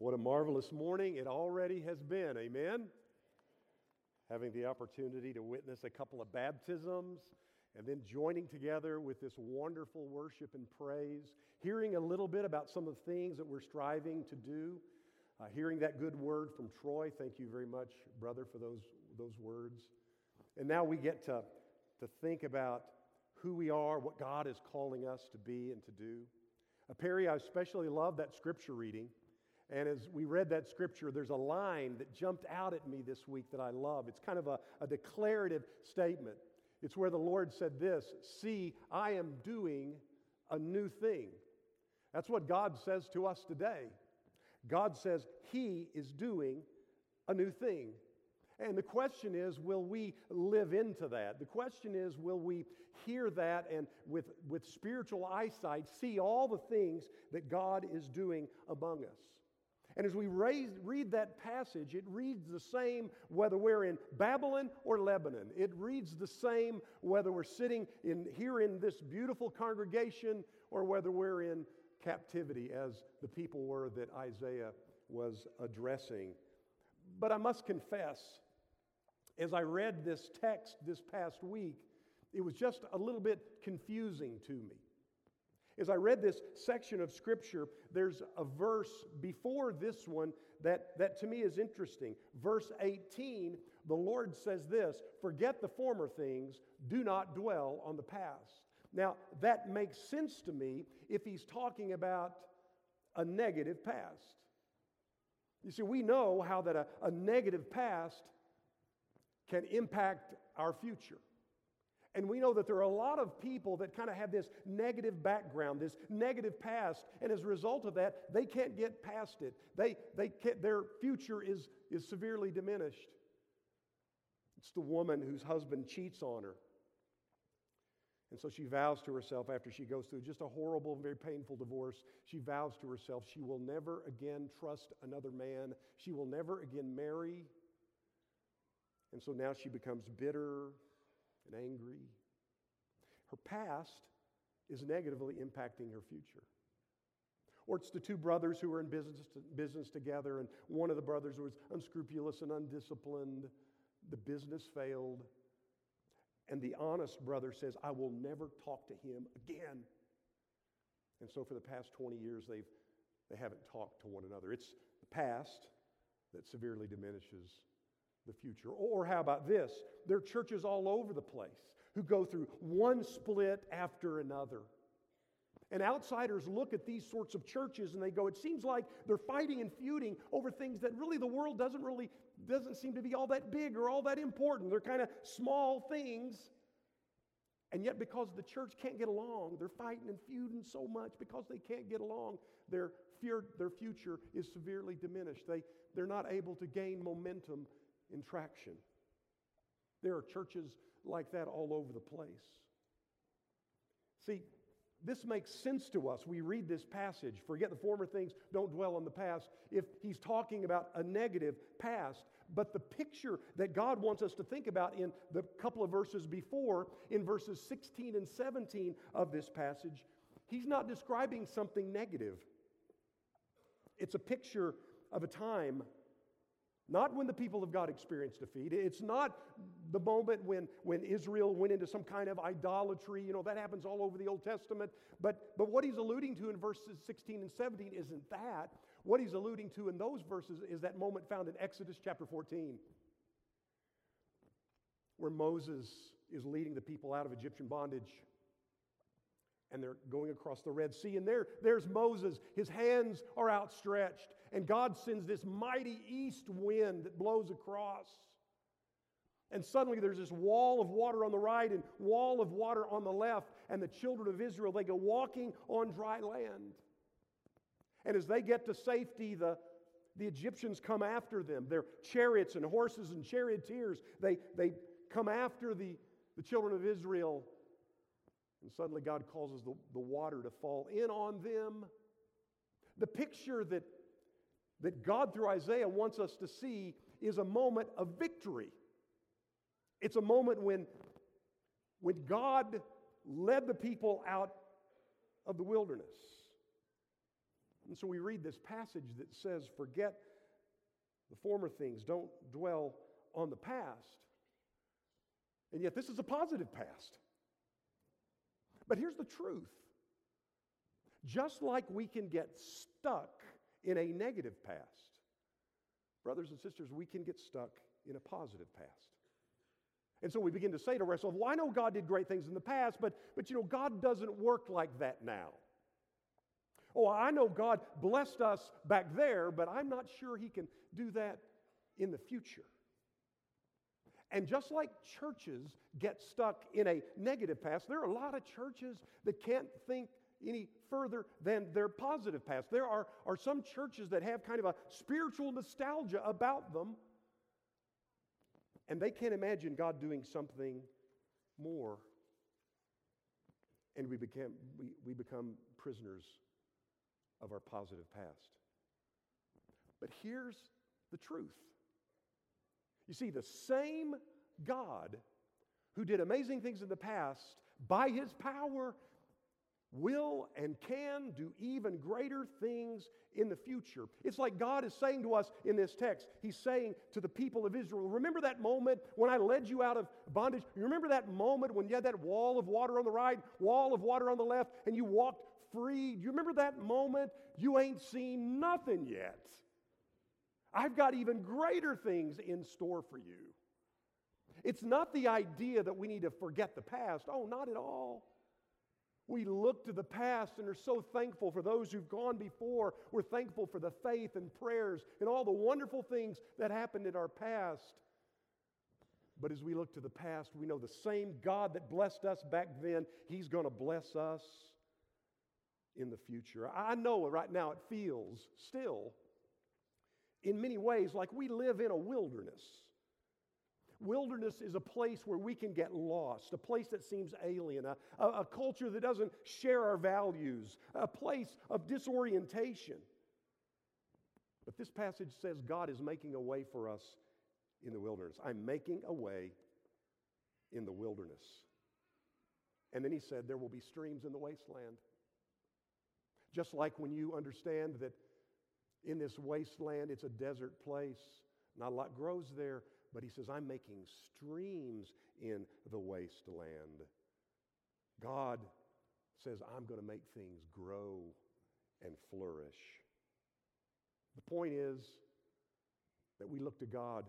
What a marvelous morning it already has been. Amen. Having the opportunity to witness a couple of baptisms and then joining together with this wonderful worship and praise, hearing a little bit about some of the things that we're striving to do, uh, hearing that good word from Troy. Thank you very much, brother, for those, those words. And now we get to, to think about who we are, what God is calling us to be and to do. Uh, Perry, I especially love that scripture reading. And as we read that scripture, there's a line that jumped out at me this week that I love. It's kind of a, a declarative statement. It's where the Lord said this See, I am doing a new thing. That's what God says to us today. God says He is doing a new thing. And the question is, will we live into that? The question is, will we hear that and with, with spiritual eyesight see all the things that God is doing among us? And as we raise, read that passage, it reads the same whether we're in Babylon or Lebanon. It reads the same whether we're sitting in, here in this beautiful congregation or whether we're in captivity, as the people were that Isaiah was addressing. But I must confess, as I read this text this past week, it was just a little bit confusing to me. As I read this section of Scripture, there's a verse before this one that, that to me is interesting. Verse 18, the Lord says this Forget the former things, do not dwell on the past. Now, that makes sense to me if he's talking about a negative past. You see, we know how that a, a negative past can impact our future. And we know that there are a lot of people that kind of have this negative background, this negative past, and as a result of that, they can't get past it. They, they can't, their future is, is severely diminished. It's the woman whose husband cheats on her. And so she vows to herself after she goes through just a horrible and very painful divorce, she vows to herself she will never again trust another man. She will never again marry. And so now she becomes bitter and angry. Her past is negatively impacting her future. Or it's the two brothers who are in business, business together, and one of the brothers was unscrupulous and undisciplined. The business failed. And the honest brother says, I will never talk to him again. And so for the past 20 years, they've, they haven't talked to one another. It's the past that severely diminishes the future. Or how about this? There are churches all over the place who go through one split after another. And outsiders look at these sorts of churches and they go, it seems like they're fighting and feuding over things that really the world doesn't really, doesn't seem to be all that big or all that important. They're kind of small things. And yet, because the church can't get along, they're fighting and feuding so much because they can't get along, their, fear, their future is severely diminished. They, they're not able to gain momentum in traction. There are churches like that all over the place. See, this makes sense to us. We read this passage, forget the former things, don't dwell on the past, if he's talking about a negative past. But the picture that God wants us to think about in the couple of verses before, in verses 16 and 17 of this passage, he's not describing something negative. It's a picture of a time not when the people of God experienced defeat. It's not the moment when, when Israel went into some kind of idolatry. You know, that happens all over the Old Testament. But, but what he's alluding to in verses 16 and 17 isn't that. What he's alluding to in those verses is that moment found in Exodus chapter 14, where Moses is leading the people out of Egyptian bondage and they're going across the Red Sea. And there, there's Moses. His hands are outstretched. And God sends this mighty east wind that blows across. And suddenly there's this wall of water on the right and wall of water on the left. And the children of Israel, they go walking on dry land. And as they get to safety, the, the Egyptians come after them. Their chariots and horses and charioteers, they, they come after the, the children of Israel and suddenly God causes the, the water to fall in on them. The picture that, that God, through Isaiah, wants us to see is a moment of victory. It's a moment when, when God led the people out of the wilderness. And so we read this passage that says, Forget the former things, don't dwell on the past. And yet, this is a positive past. But here's the truth just like we can get stuck in a negative past, brothers and sisters, we can get stuck in a positive past. And so we begin to say to ourselves, well, I know God did great things in the past, but, but you know, God doesn't work like that now. Oh, I know God blessed us back there, but I'm not sure He can do that in the future. And just like churches get stuck in a negative past, there are a lot of churches that can't think any further than their positive past. There are, are some churches that have kind of a spiritual nostalgia about them, and they can't imagine God doing something more. And we, became, we, we become prisoners of our positive past. But here's the truth you see, the same God who did amazing things in the past, by his power, will and can do even greater things in the future. It's like God is saying to us in this text, He's saying to the people of Israel, Remember that moment when I led you out of bondage? You remember that moment when you had that wall of water on the right, wall of water on the left, and you walked free? Do you remember that moment? You ain't seen nothing yet. I've got even greater things in store for you. It's not the idea that we need to forget the past. Oh, not at all. We look to the past and are so thankful for those who've gone before. We're thankful for the faith and prayers and all the wonderful things that happened in our past. But as we look to the past, we know the same God that blessed us back then, He's going to bless us in the future. I know right now it feels still in many ways like we live in a wilderness. Wilderness is a place where we can get lost, a place that seems alien, a, a, culture that doesn't share our values, a place of disorientation. But this passage says God is making a way for us in the wilderness. I'm making a way in the wilderness. And then he said, There will be streams in the wasteland. Just like when you understand that in this wasteland, it's a desert place, not a lot grows there, but he says, I'm making streams in the wasteland. God says, I'm going to make things grow and flourish. The point is that we look to God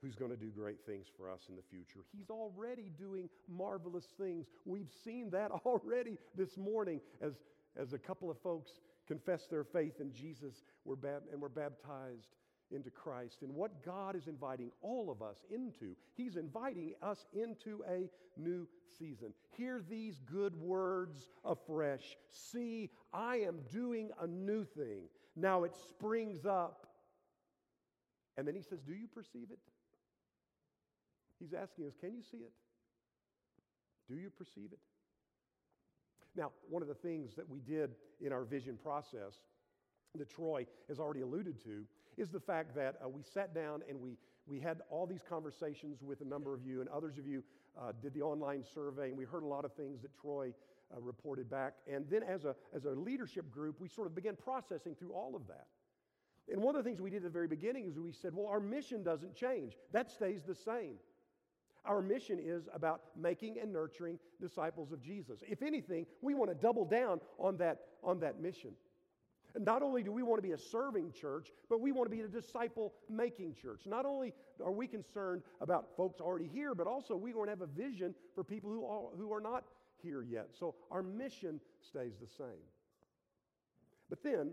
who's going to do great things for us in the future. He's already doing marvelous things. We've seen that already this morning as, as a couple of folks confessed their faith in Jesus were and were baptized into Christ. And what God is inviting all of us into, He's inviting us into a new season. Hear these good words afresh. See, I am doing a new thing. Now it springs up. And then He says, Do you perceive it? He's asking us, Can you see it? Do you perceive it? Now, one of the things that we did in our vision process that Troy has already alluded to is the fact that uh, we sat down and we, we had all these conversations with a number of you, and others of you uh, did the online survey, and we heard a lot of things that Troy uh, reported back. And then, as a, as a leadership group, we sort of began processing through all of that. And one of the things we did at the very beginning is we said, well, our mission doesn't change, that stays the same. Our mission is about making and nurturing disciples of Jesus. If anything, we want to double down on that, on that mission. Not only do we want to be a serving church, but we want to be a disciple making church. Not only are we concerned about folks already here, but also we want to have a vision for people who are, who are not here yet. So our mission stays the same. But then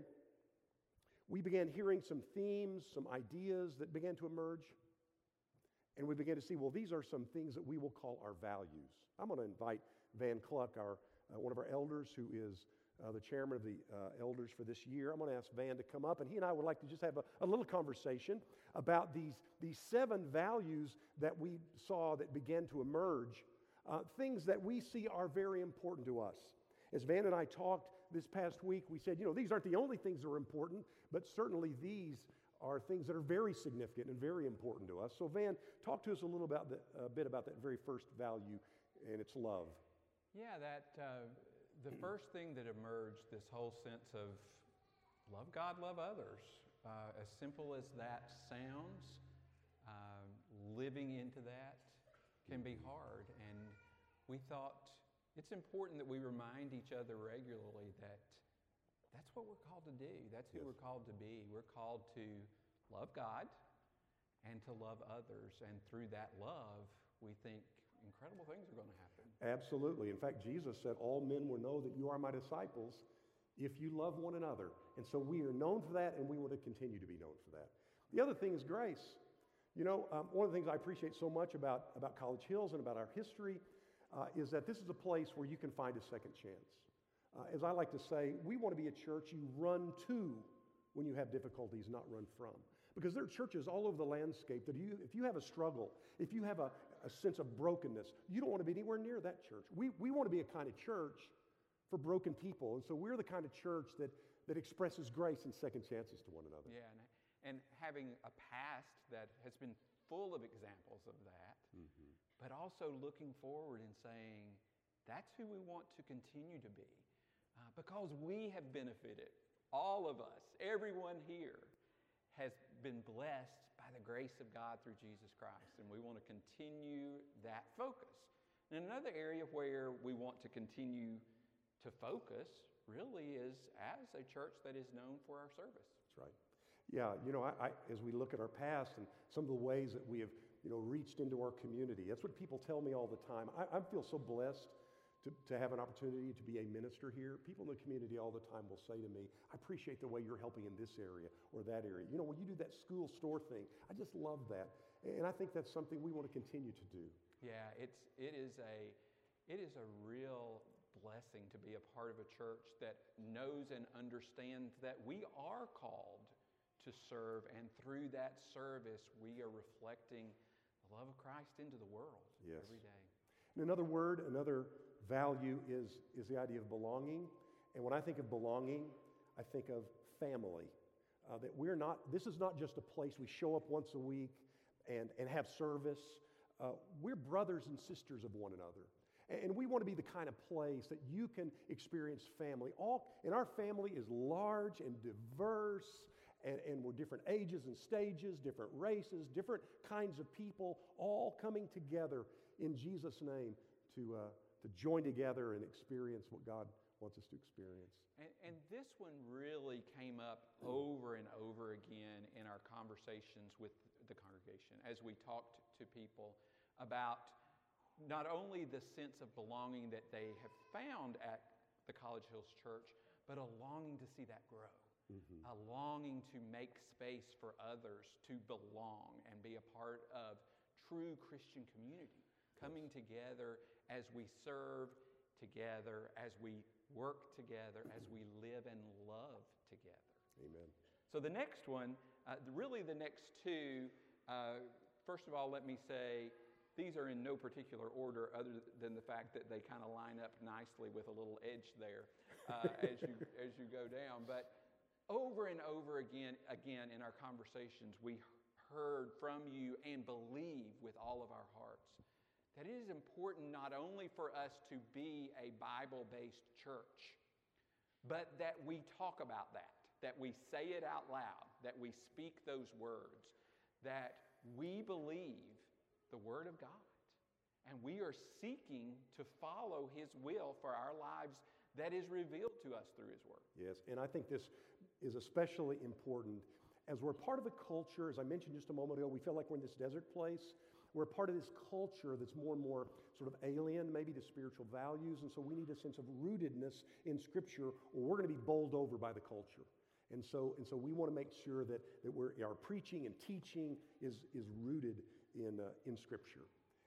we began hearing some themes, some ideas that began to emerge. And we began to see, well, these are some things that we will call our values. I'm going to invite Van Cluck, our, uh, one of our elders, who is uh, the chairman of the uh, elders for this year. I'm going to ask Van to come up, and he and I would like to just have a, a little conversation about these, these seven values that we saw that began to emerge, uh, things that we see are very important to us. As Van and I talked this past week, we said, you know, these aren't the only things that are important, but certainly these are things that are very significant and very important to us. So, Van, talk to us a little about the, a bit about that very first value, and it's love. Yeah, that uh, the first thing that emerged, this whole sense of love God, love others. Uh, as simple as that sounds, uh, living into that can be hard. And we thought it's important that we remind each other regularly that that's what we're called to do. That's who Yes. we're called to be. We're called to love God and to love others. And through that love, we think incredible things are going to happen. Absolutely. In fact, Jesus said, All men will know that you are my disciples if you love one another. And so we are known for that, and we want to continue to be known for that. The other thing is grace. You know, um, one of the things I appreciate so much about, about College Hills and about our history uh, is that this is a place where you can find a second chance. Uh, as I like to say, we want to be a church you run to when you have difficulties, not run from. Because there are churches all over the landscape that you, if you have a struggle, if you have a, a sense of brokenness, you don't want to be anywhere near that church. We, we want to be a kind of church for broken people. And so we're the kind of church that, that expresses grace and second chances to one another. Yeah, and, and having a past that has been full of examples of that, but also looking forward and saying, that's who we want to continue to be. Uh, because we have benefited, all of us, everyone here, has been blessed by the grace of God through Jesus Christ. And we want to continue that focus. And another area where we want to continue to focus really is as a church that is known for our service. That's right. Yeah, you know, I, I, as we look at our past and some of the ways that we have, you know, reached into our community, that's what people tell me all the time. I, I feel so blessed to, to have an opportunity to be a minister here. People in the community all the time will say to me, I appreciate the way you're helping in this area or that area. You know, when you do that school store thing, I just love that. And I think that's something we want to continue to do. Yeah, it's, it, is a, it is a real blessing to be a part of a church that knows and understands that we are called to serve, and through that service, we are reflecting the love of Christ into the world Yes. every day. And another word, another value is, is the idea of belonging. And when I think of belonging, I think of family. Uh, that we're not, this is not just a place we show up once a week and, and have service. Uh, we're brothers and sisters of one another. And, we want to be the kind of place that you can experience family. All, and our family is large and diverse, and, and we're different ages and stages, different races, different kinds of people, all coming together in Jesus' name to, uh, to join together and experience what God wants us to experience. And, and this one really came up over and over again in our conversations with the congregation as we talked to people about not only the sense of belonging that they have found at the College Hills Church, but a longing to see that grow. Mm-hmm. A longing to make space for others to belong and be a part of true Christian community, coming together as we serve together, as we work together, as we live and love together. Amen. So the next one, uh, really the next two, uh, first of all, let me say these are in no particular order other than the fact that they kind of line up nicely with a little edge there uh, as, you, as you go down. But over and over again, again in our conversations, we heard from you and believe with all of our hearts that it is important not only for us to be a Bible based church, but that we talk about that, that we say it out loud, that we speak those words, that we believe the Word of God. And we are seeking to follow His will for our lives that is revealed to us through His Word. Yes, and I think this is especially important as we're part of a culture, as I mentioned just a moment ago, we feel like we're in this desert place. We're part of this culture that's more and more sort of alien, maybe to spiritual values, and so we need a sense of rootedness in Scripture, or we're going to be bowled over by the culture. And so, and so we want to make sure that, that we're, our preaching and teaching is, is rooted in, uh, in Scripture.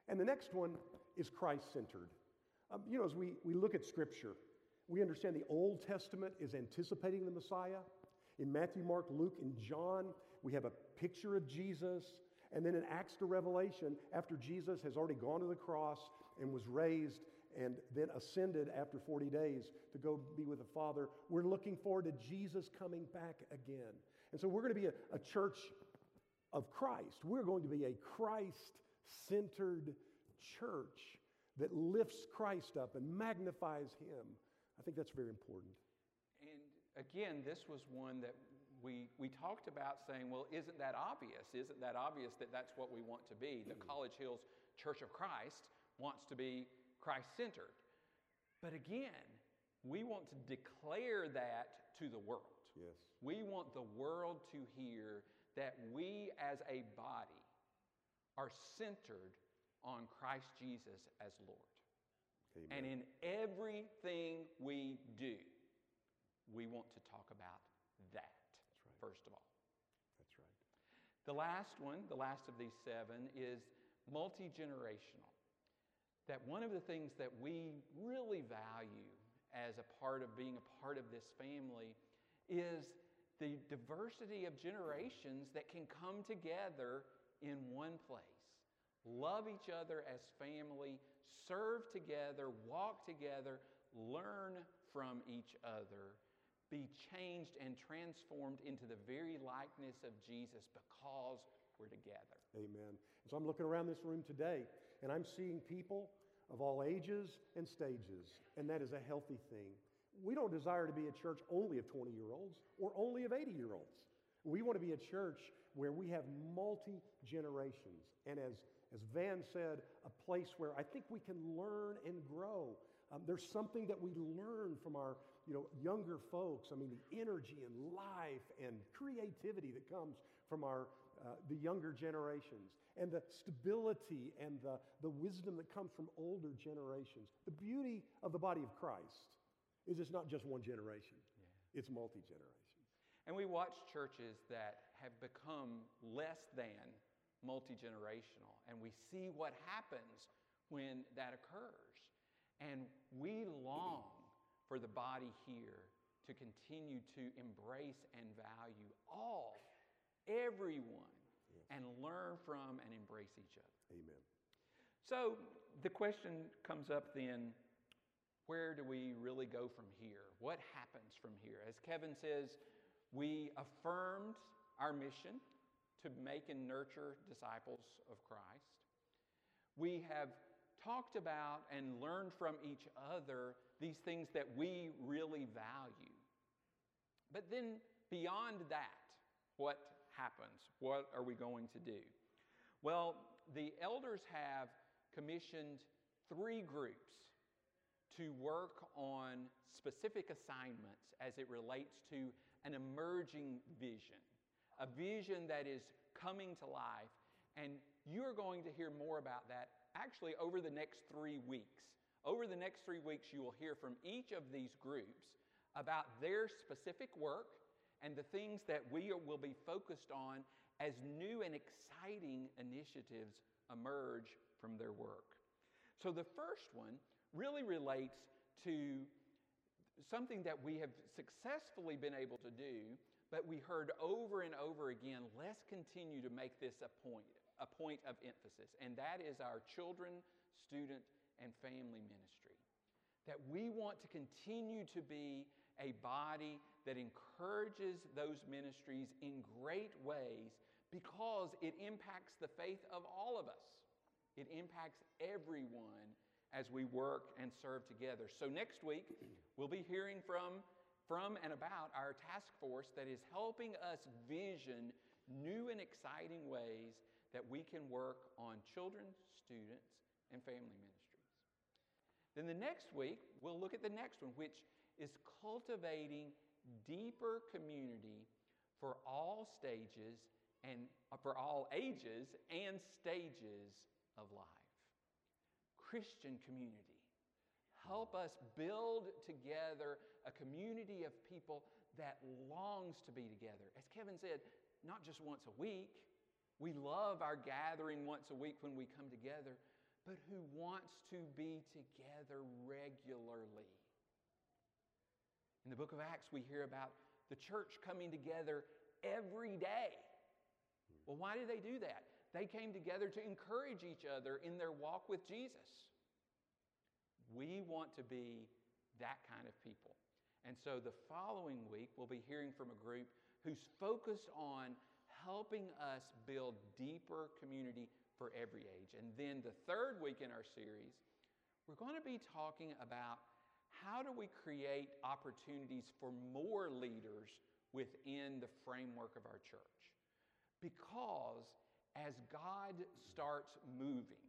And the next one is Christ centered. Um, you know, as we, we look at Scripture, we understand the Old Testament is anticipating the Messiah. In Matthew, Mark, Luke, and John, we have a picture of Jesus. And then in Acts to Revelation, after Jesus has already gone to the cross and was raised and then ascended after 40 days to go be with the Father, we're looking forward to Jesus coming back again. And so we're going to be a, a church of Christ. We're going to be a Christ centered church that lifts Christ up and magnifies Him. I think that's very important. And again, this was one that we, we talked about saying, well, isn't that obvious? Isn't that obvious that that's what we want to be? The mm-hmm. College Hills Church of Christ wants to be Christ centered. But again, we want to declare that to the world. Yes. We want the world to hear that we as a body are centered on Christ Jesus as Lord. Amen. And in everything we do, we want to talk about that. First of all. That's right. The last one, the last of these seven, is multi generational. That one of the things that we really value as a part of being a part of this family is the diversity of generations that can come together in one place. Love each other as family, serve together, walk together, learn from each other, be changed and transformed into the very likeness of Jesus because we're together. Amen. So I'm looking around this room today and I'm seeing people of all ages and stages, and that is a healthy thing. We don't desire to be a church only of 20 year olds or only of 80 year olds. We want to be a church where we have multi generations. And as, as Van said, a place where I think we can learn and grow. Um, there's something that we learn from our you know, younger folks. I mean, the energy and life and creativity that comes from our, uh, the younger generations and the stability and the, the wisdom that comes from older generations. The beauty of the body of Christ is it's not just one generation, yeah. it's multi generations. And we watch churches that have become less than multi generational, and we see what happens when that occurs. And we long for the body here to continue to embrace and value all, everyone, yes. and learn from and embrace each other. Amen. So the question comes up then where do we really go from here? What happens from here? As Kevin says, we affirmed our mission to make and nurture disciples of Christ. We have talked about and learned from each other these things that we really value. But then beyond that, what happens? What are we going to do? Well, the elders have commissioned three groups to work on specific assignments as it relates to an emerging vision, a vision that is coming to life. And you're going to hear more about that actually over the next three weeks. Over the next three weeks, you will hear from each of these groups about their specific work and the things that we will be focused on as new and exciting initiatives emerge from their work. So, the first one really relates to something that we have successfully been able to do, but we heard over and over again let's continue to make this a point, a point of emphasis, and that is our children, student, and family ministry. That we want to continue to be a body that encourages those ministries in great ways because it impacts the faith of all of us. It impacts everyone as we work and serve together. So next week, we'll be hearing from, from and about our task force that is helping us vision new and exciting ways that we can work on children, students, and family ministries. Then the next week, we'll look at the next one, which is cultivating deeper community for all stages and uh, for all ages and stages of life. Christian community. Help us build together a community of people that longs to be together. As Kevin said, not just once a week. We love our gathering once a week when we come together, but who wants to be together regularly. In the book of Acts, we hear about the church coming together every day. Well, why do they do that? They came together to encourage each other in their walk with Jesus. We want to be that kind of people. And so the following week, we'll be hearing from a group who's focused on helping us build deeper community for every age. And then the third week in our series, we're going to be talking about how do we create opportunities for more leaders within the framework of our church? Because as God starts moving,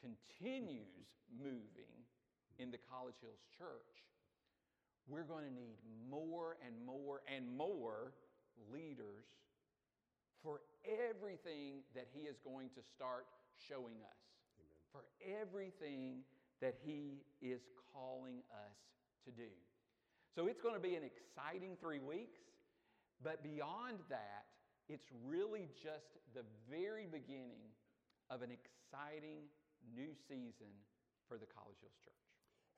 continues moving in the College Hills Church, we're going to need more and more and more leaders for everything that He is going to start showing us, Amen. for everything that He is calling us to do. So it's going to be an exciting three weeks, but beyond that, it's really just the very beginning of an exciting new season for the College Hills Church.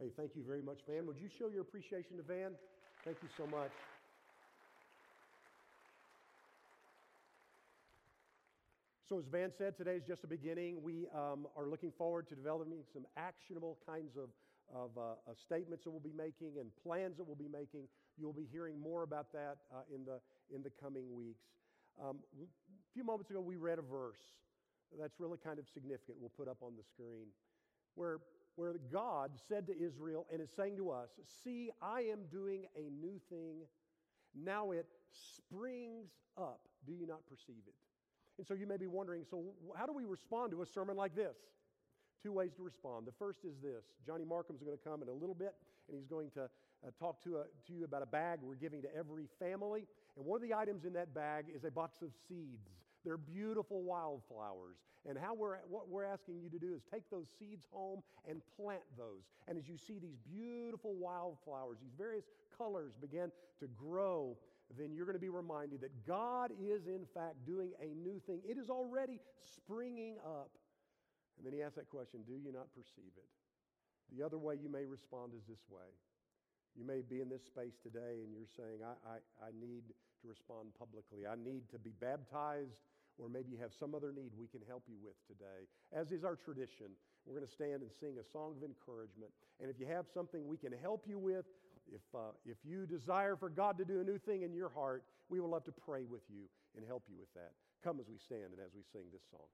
Hey, thank you very much, Van. Would you show your appreciation to Van? Thank you so much. So, as Van said, today is just a beginning. We um, are looking forward to developing some actionable kinds of, of, uh, of, statements that we'll be making and plans that we'll be making. You'll be hearing more about that uh, in, the, in the coming weeks. Um, a few moments ago, we read a verse that's really kind of significant. We'll put up on the screen where, where God said to Israel and is saying to us, See, I am doing a new thing. Now it springs up. Do you not perceive it? And so you may be wondering so, how do we respond to a sermon like this? Two ways to respond. The first is this Johnny Markham's going to come in a little bit, and he's going to uh, talk to, a, to you about a bag we're giving to every family. And one of the items in that bag is a box of seeds. They're beautiful wildflowers. And how we're, what we're asking you to do is take those seeds home and plant those. And as you see these beautiful wildflowers, these various colors begin to grow then you're going to be reminded that God is, in fact, doing a new thing. It is already springing up. And then he asks that question Do you not perceive it? The other way you may respond is this way. You may be in this space today and you're saying, I, I, I need to respond publicly. I need to be baptized, or maybe you have some other need we can help you with today. As is our tradition, we're going to stand and sing a song of encouragement. And if you have something we can help you with, if, uh, if you desire for God to do a new thing in your heart, we would love to pray with you and help you with that. Come as we stand and as we sing this song.